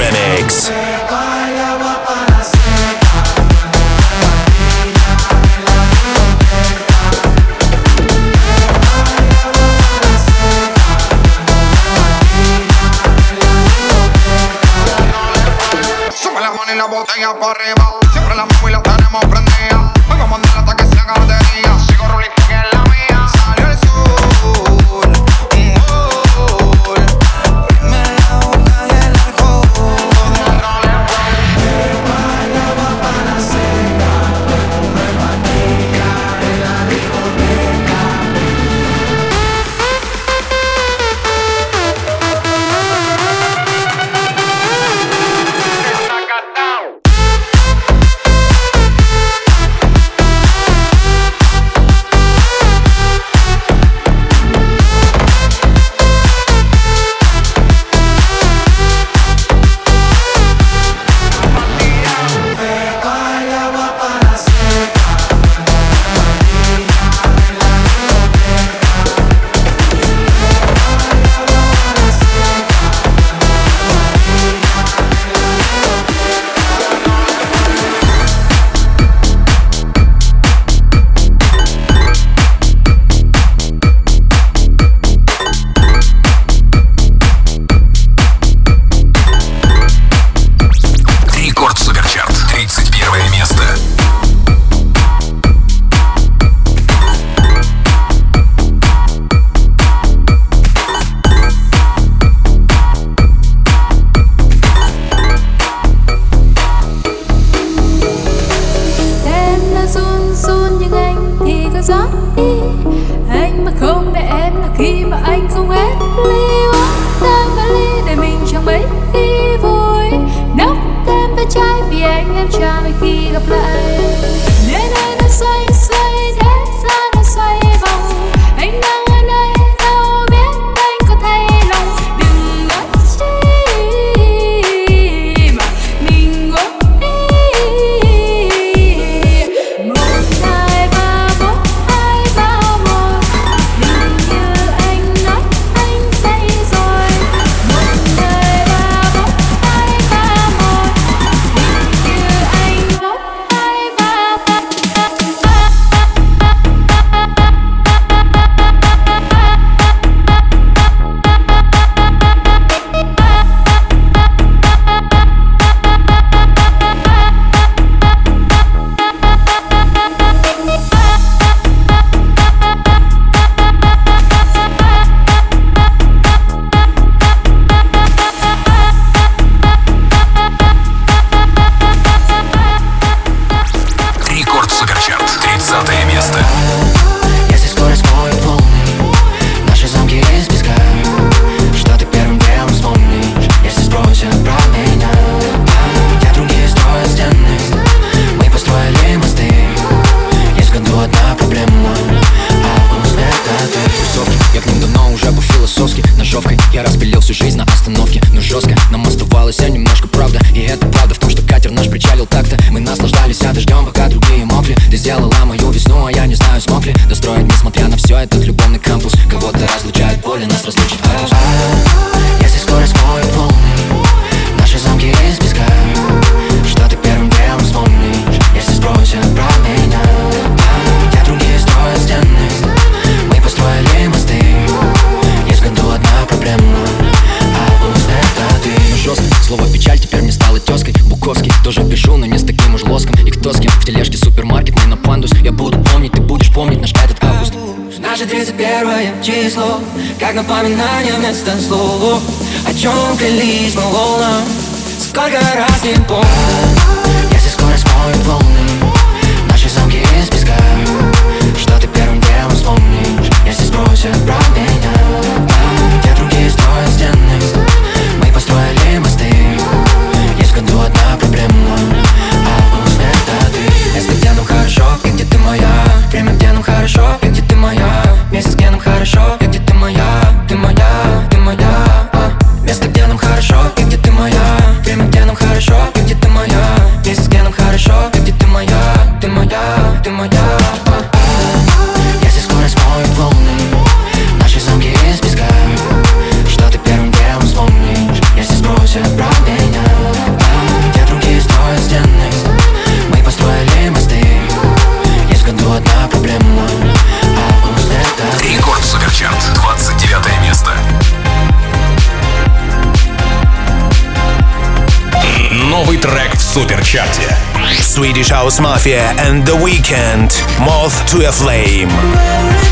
Remix. Sube la mano y la botella para arriba. Siempre la mueve y la tenemos prendida. anh không hết Как напоминание вместо слов. О чем ты мы волнам Сколько раз не помню. Если скоро смоют волны. Наши замки из песка. Что ты первым делом вспомнишь? Если спросят про меня. Там, где другие строят стены? Мы построили мосты. Есть в году одна проблема. А Август это ты. Если где нам хорошо, где ты моя? Время где нам хорошо, где ты моя? Месяц где нам хорошо, чарте. Swedish House Mafia and The Weekend. Moth to a Flame.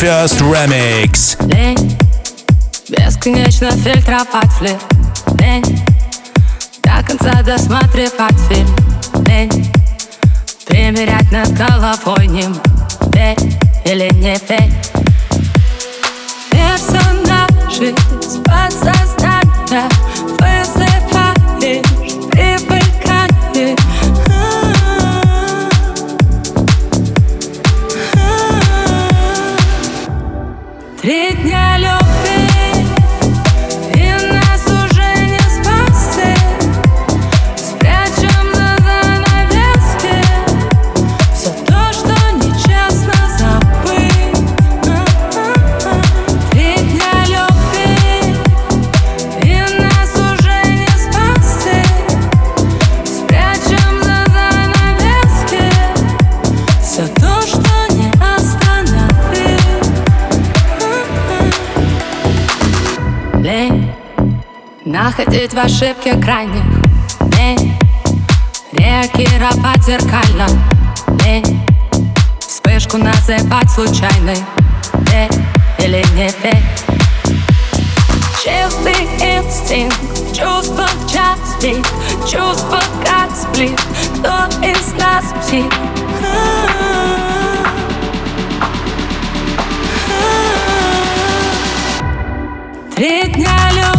First Remix. Лень, бесконечно фильтровать флирт в ошибке крайних дней Реагировать зеркально дней Вспышку называть случайной Верь или не верь Чистый инстинкт, чувство части Чувство как сплит, кто из нас птиц? Три дня любви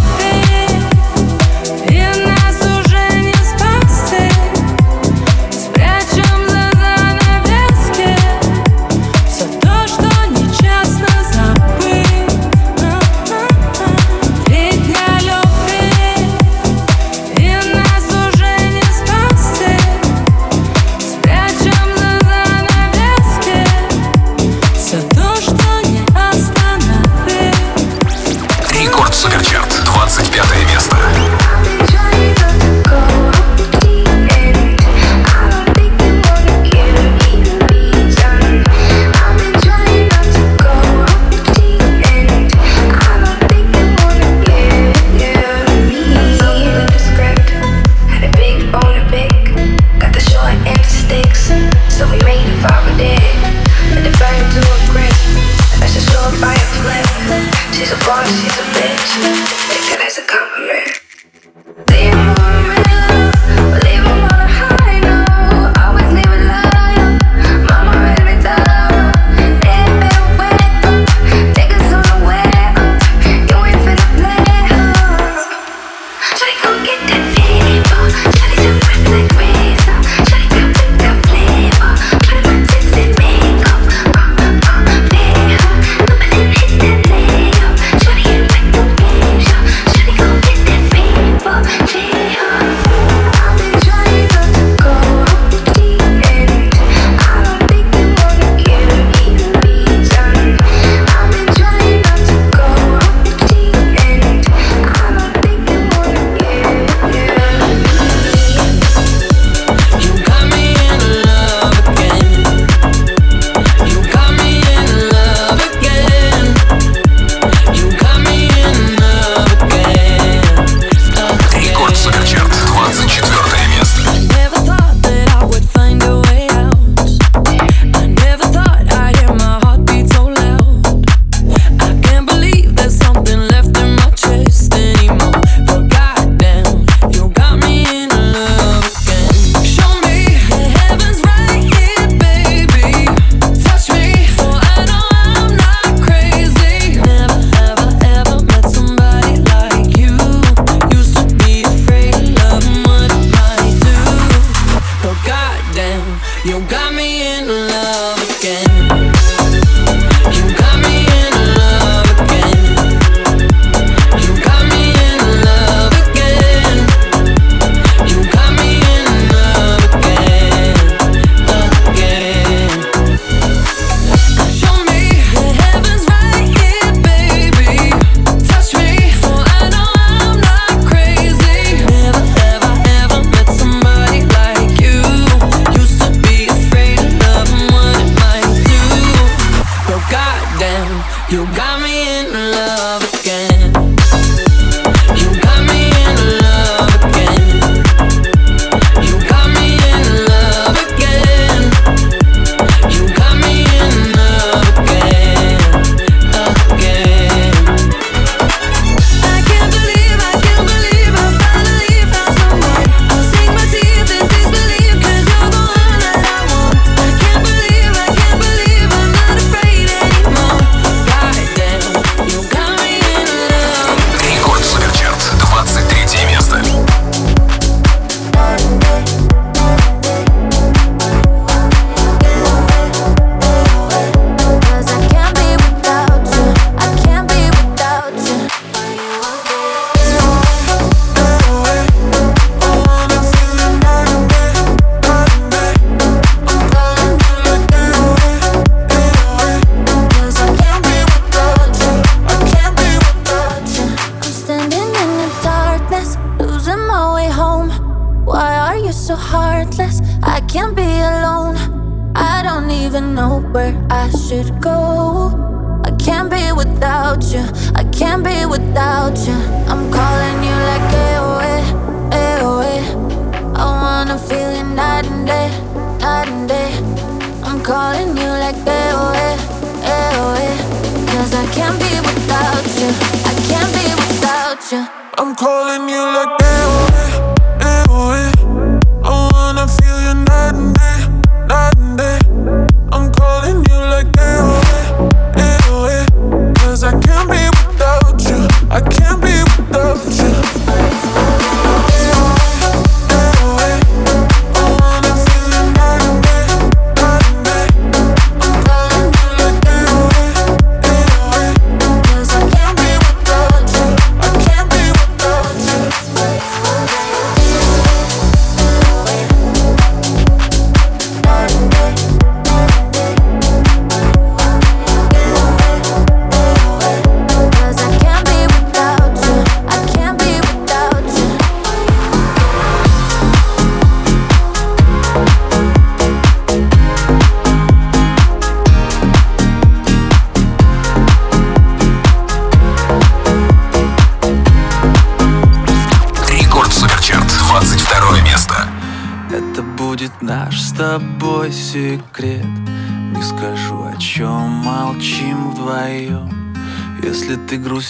can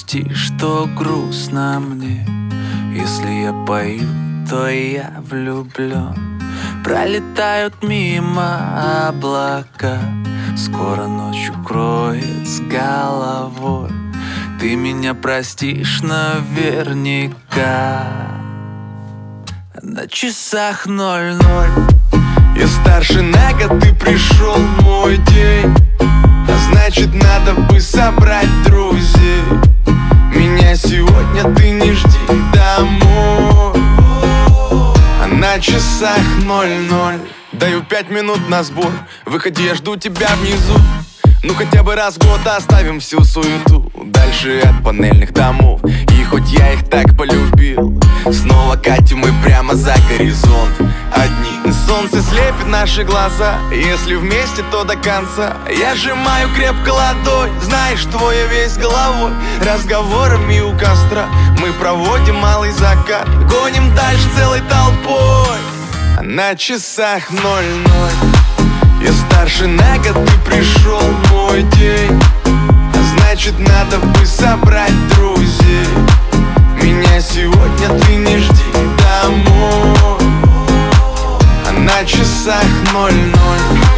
ты грустишь, то грустно мне. Если я пою, то я влюблен Пролетают мимо облака. Скоро ночь укроет с головой. Ты меня простишь наверняка. На часах ноль-ноль. Я старше на год, ты пришел мой день. А значит надо бы собрать друзей Сегодня ты не жди домой. А на часах ноль-ноль. Даю пять минут на сбор. Выходи, я жду тебя внизу. Ну хотя бы раз в год оставим всю суету. Дальше от панельных домов хоть я их так полюбил. Снова катим мы прямо за горизонт. Одни Солнце слепит наши глаза. Если вместе, то до конца. Я сжимаю крепко ладонь Знаешь, твоя весь головой. Разговорами у костра Мы проводим малый закат. Гоним дальше целой толпой. На часах ноль-ноль. Я старше на год, ты пришел мой день. Значит надо бы собрать друзей Меня сегодня ты не жди домой. А на часах ноль-ноль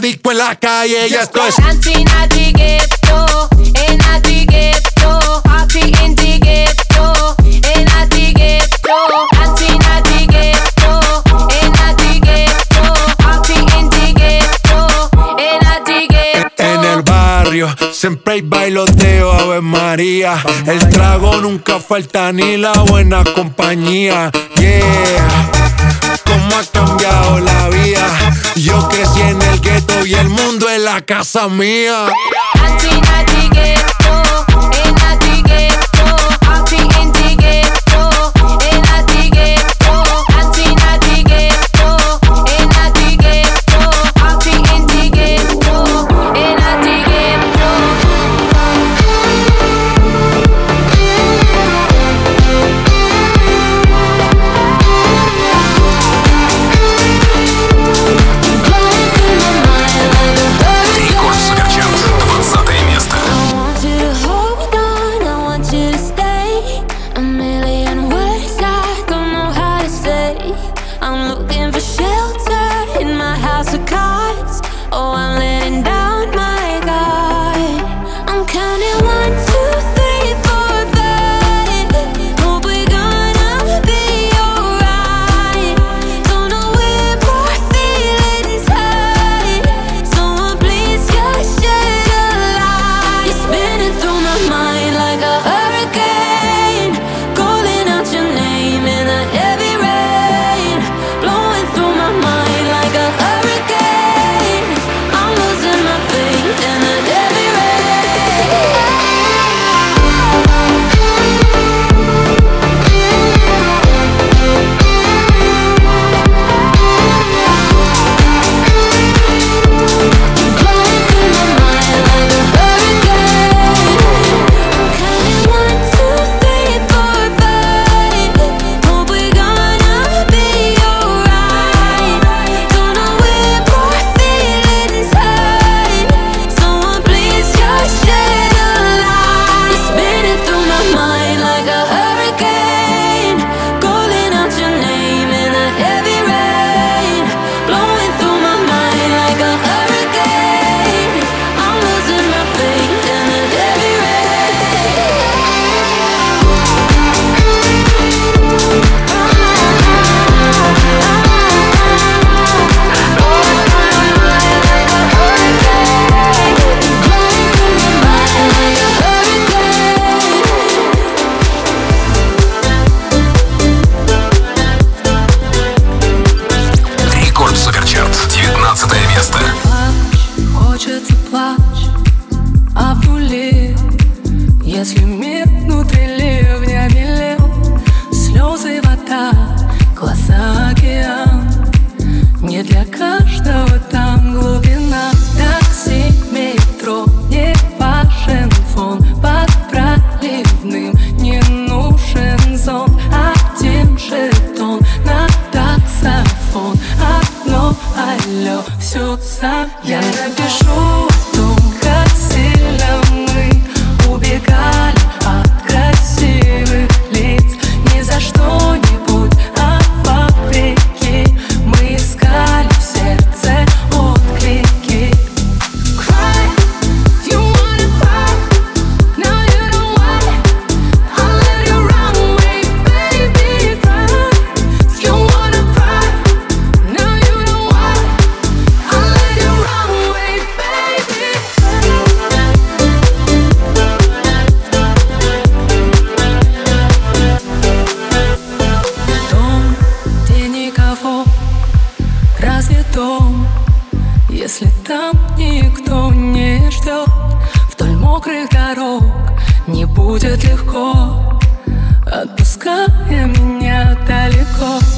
disco en la calle. Ya esto es Dancing at the ghetto, in at the ghetto, party in the ghetto, in at the ghetto, dancing at the ghetto, in at the ghetto, party in the ghetto, in at the ghetto. En el barrio siempre hay bailoteo, Ave María. El trago nunca falta ni la buena compañía. Yeah, cómo ha cambiado la vida. Y el mundo es la casa mía. дом. Если там никто не ждет Вдоль мокрых дорог не будет легко. Отпуская меня далеко.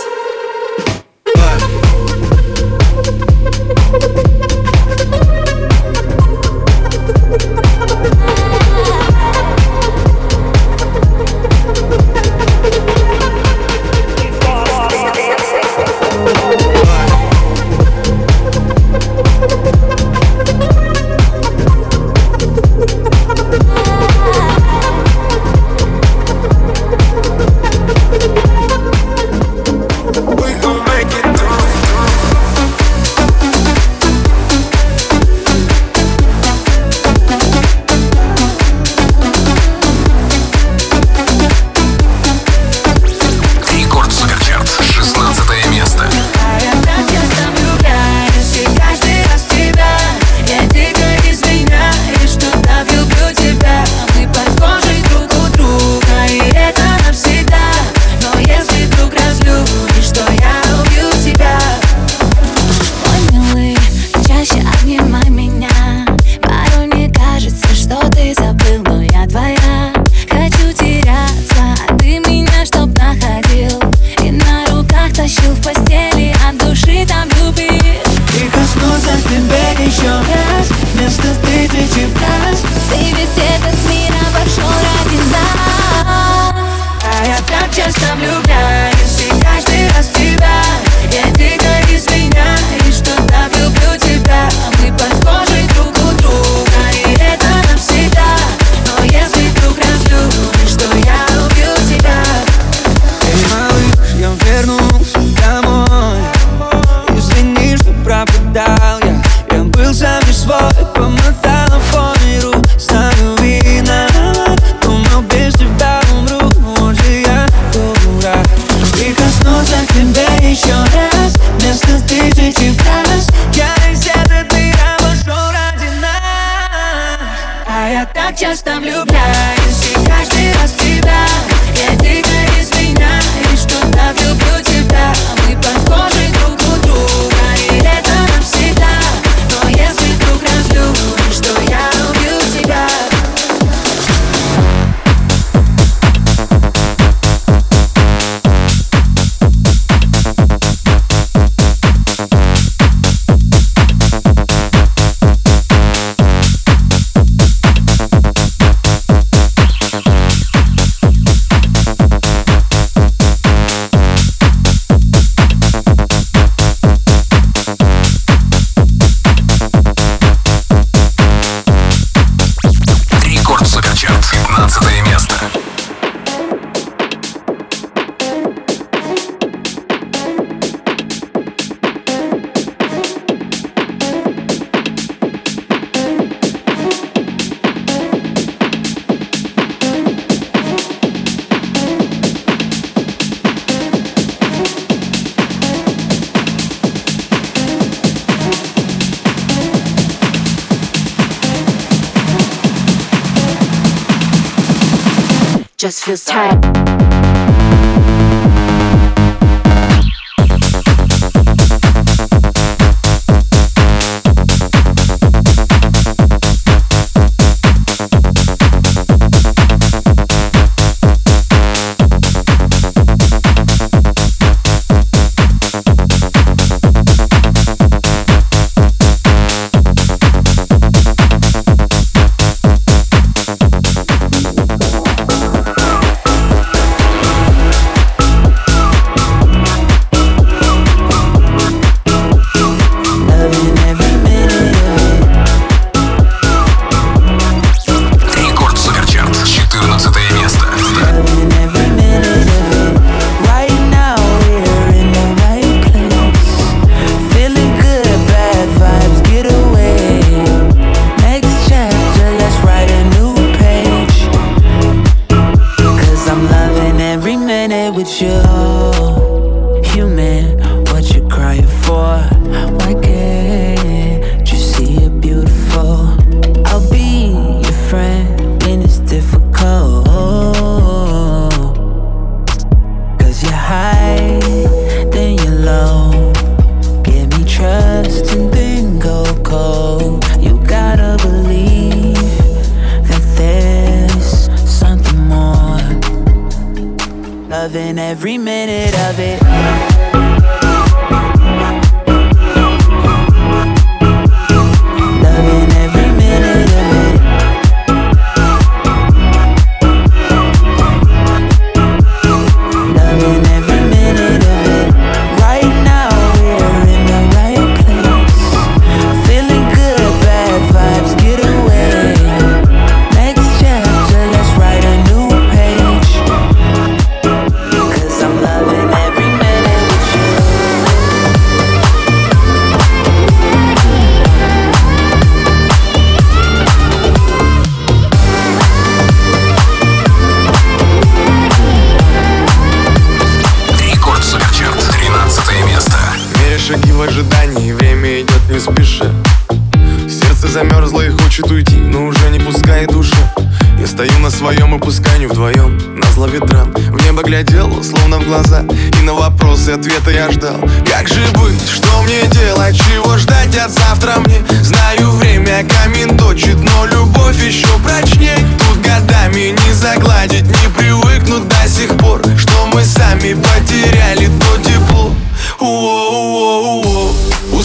мы пускай не вдвоем. На зло ветра в небо глядел, словно в глаза. И на вопросы ответа я ждал. Как же быть, что мне делать, чего ждать от завтра мне? Знаю, время камин точит, но любовь еще прочней. Тут годами не загладить, не привыкнут до сих пор. Что мы сами потеряли то тепло. Уо-уо-уо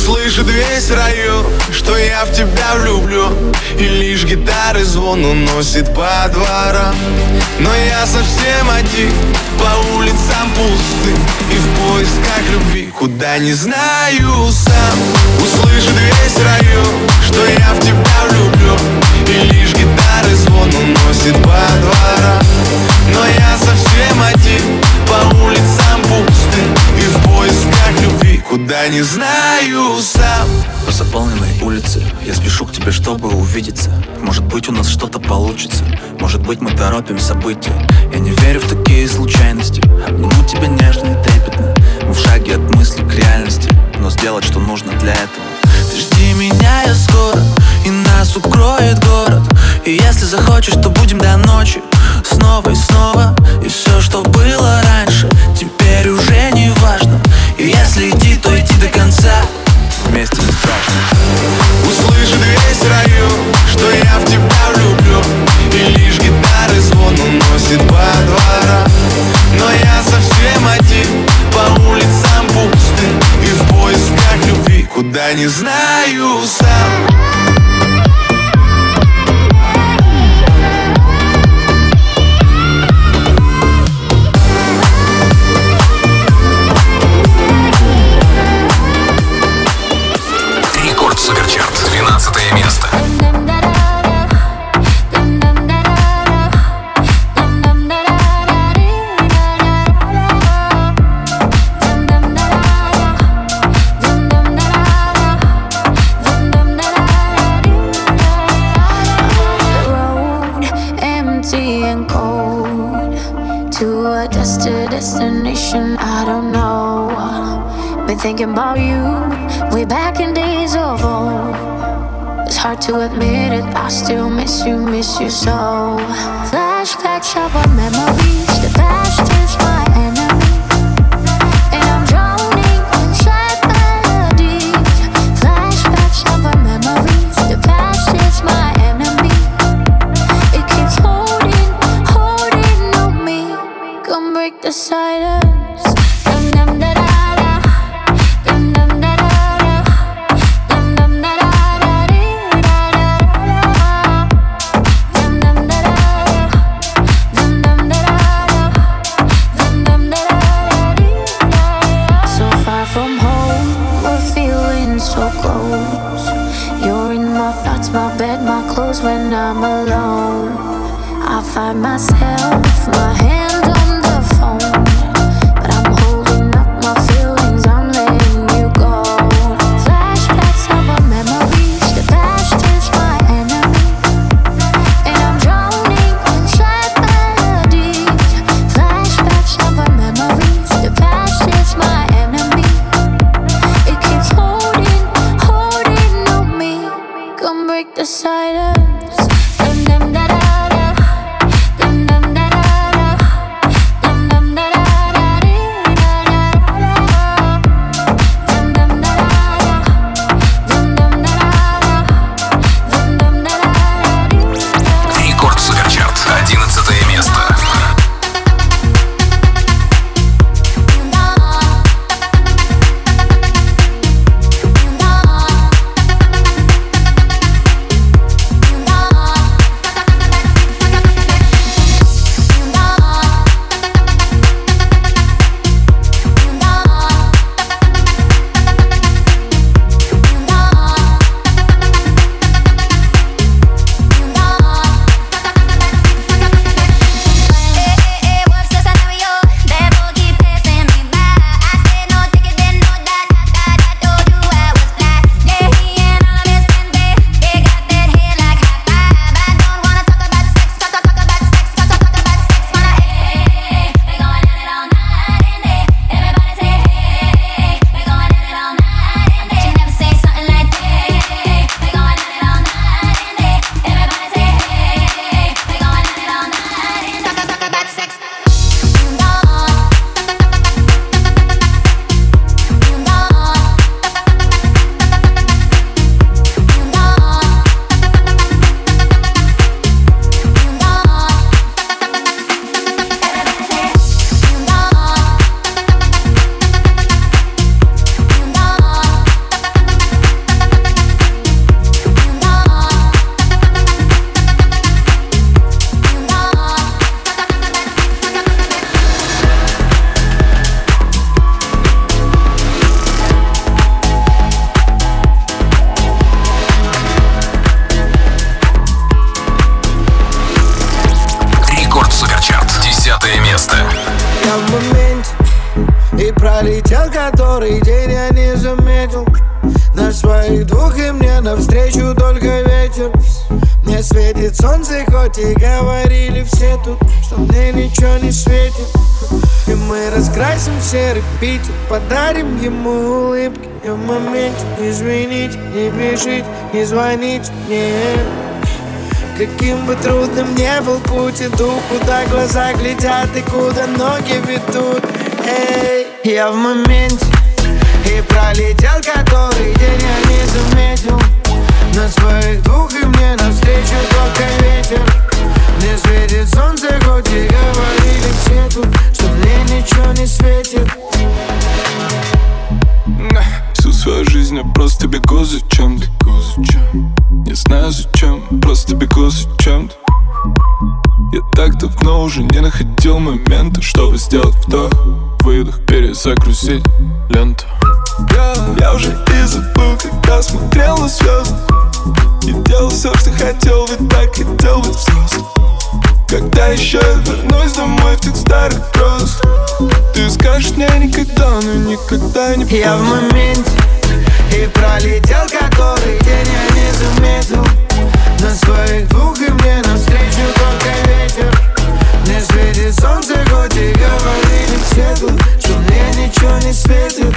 Слышит весь раю, что я в тебя влюблю. И лишь гитары звон уносит по дворам. Но я совсем один, по улицам пусты. И в поисках любви, куда не знаю сам. Услышит весь раю, что я в тебя влюблю. И лишь гитары звон уносит по дворам. Но я совсем один, по улицам пусты. И в поисках любви Куда не знаю сам. По заполненной улице Я спешу к тебе, чтобы увидеться. Может быть у нас что-то получится. Может быть мы торопим события. Я не верю в такие случайности. Обниму тебя нежно и трепетно. Мы в шаге от мысли к реальности. Но сделать, что нужно для этого. Ты жди меня, я скоро. И нас укроет город. И если захочешь, то будем до ночи. Снова и снова. И все, что было раньше Теперь уже не важно. И если идти до конца. Вместе не страшно Услышит весь район, что я в тебя влюблю И лишь гитары звон уносит по дворам. Но я совсем один, по улицам пустым И в поисках любви, куда не знаю сам your soul. Не светит. И мы раскрасим серый Питер Подарим ему улыбки. И в моменте извините, не бежите, не звоните мне. Каким бы трудным не был путь, иду, куда глаза глядят и куда ноги ведут. Эй, я в моменте, и пролетел который день я не заметил. На своих двух и мне навстречу только ветер Мне светит. Солнце, хоть и говорили все тут Что мне ничего не светит. Всю свою жизнь я просто бегу за чем-то. Не знаю зачем, просто бегу за чем-то. Я так давно уже не находил момента Чтобы сделать вдох, выдох, перезагрузить ленту. Я уже и забыл, когда смотрел на звезды. И делал все, что хотел, ведь так хотел быть взрослым Когда еще я вернусь домой в тех старых грозах Ты скажешь мне никогда, но никогда не поздно Я в моменте и пролетел который день я не заметил. На своих двух и мне навстречу только ветер. Мне светит солнце, хоть и говорили все тут Что мне ничего не светит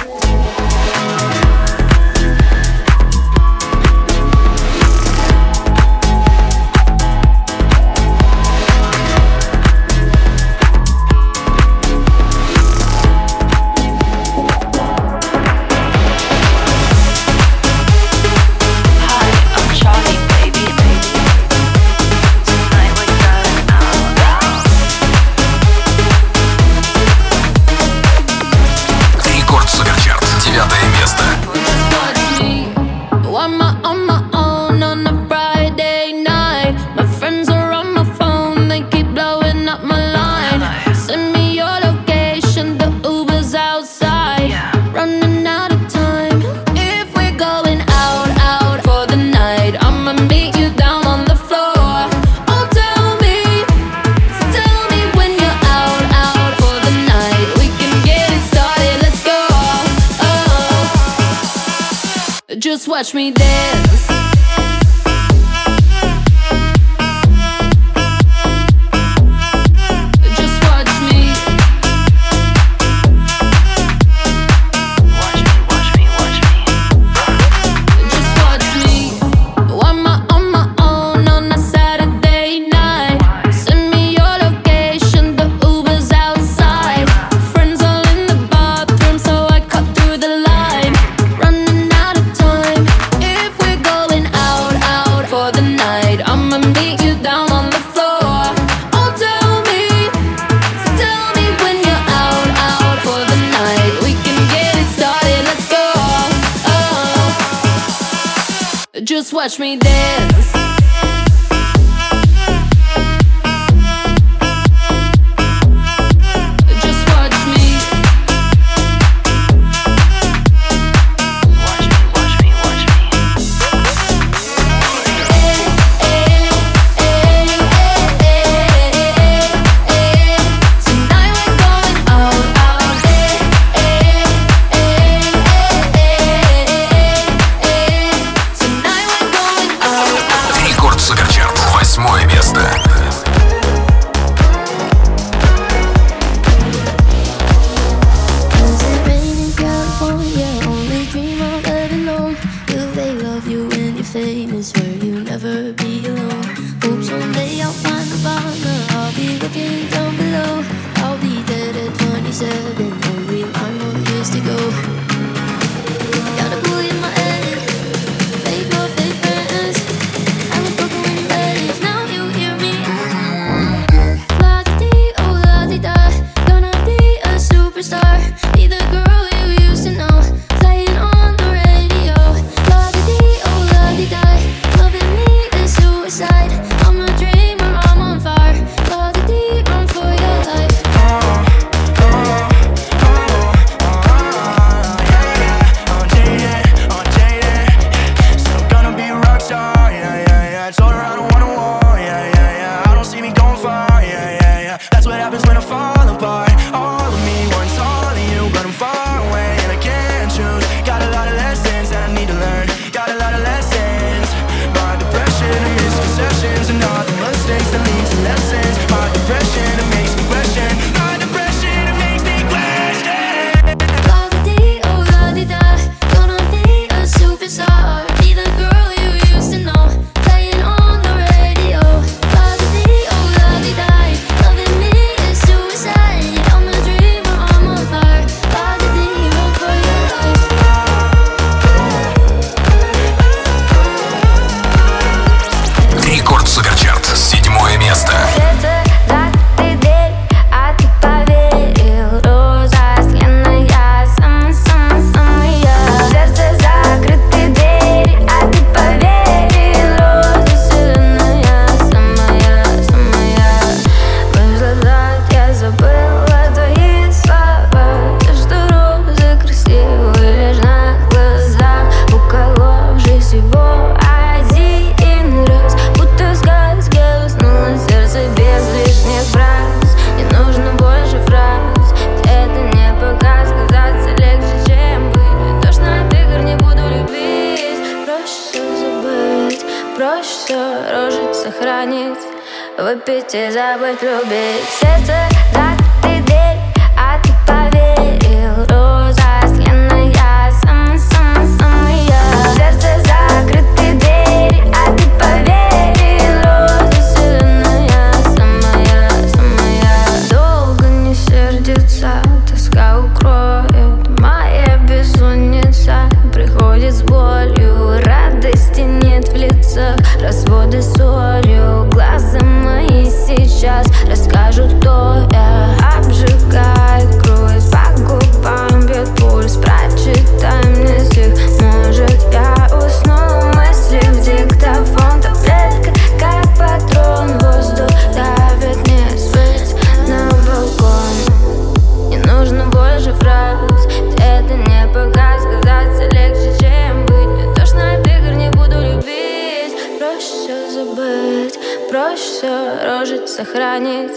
дождь все рожить, сохранить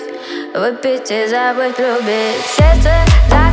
Выпить и забыть, любить. Сердце так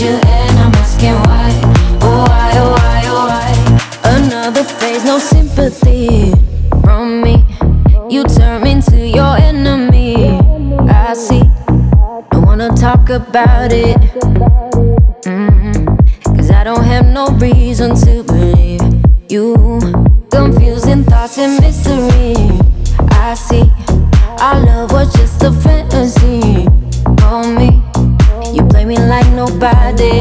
at and I'm asking why. Oh, why, oh, why, oh, why? Another phase, no sympathy from me. You turn me to your enemy. I see. I wanna talk about it. hmm Cause I don't have no reason to believe you. Confusing thoughts and mystery. I see. Our love was just a fantasy body.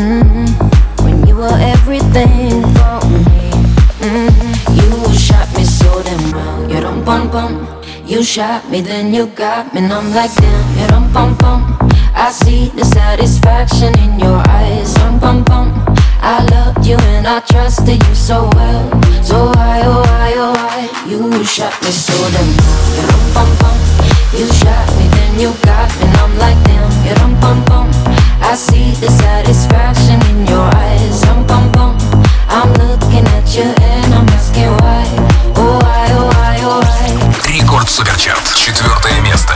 Mm, mm-hmm. when you were everything for me. Mm, you shot me so damn well. You don't bum bum. You shot me, then you got me, and I'm like damn. You don't bum bum. I see the satisfaction in your eyes. Um, bum bum. I loved you and I trusted you so well. So why oh why oh why you shot me so damn well. You don't bum bum. You shot me. you got and I'm like damn, you rum bum bum. I see the satisfaction in your eyes, rum bum bum. I'm looking at you and I'm asking why, oh why, oh why, oh why. Рекорд Суперчарт, четвертое место.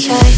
my side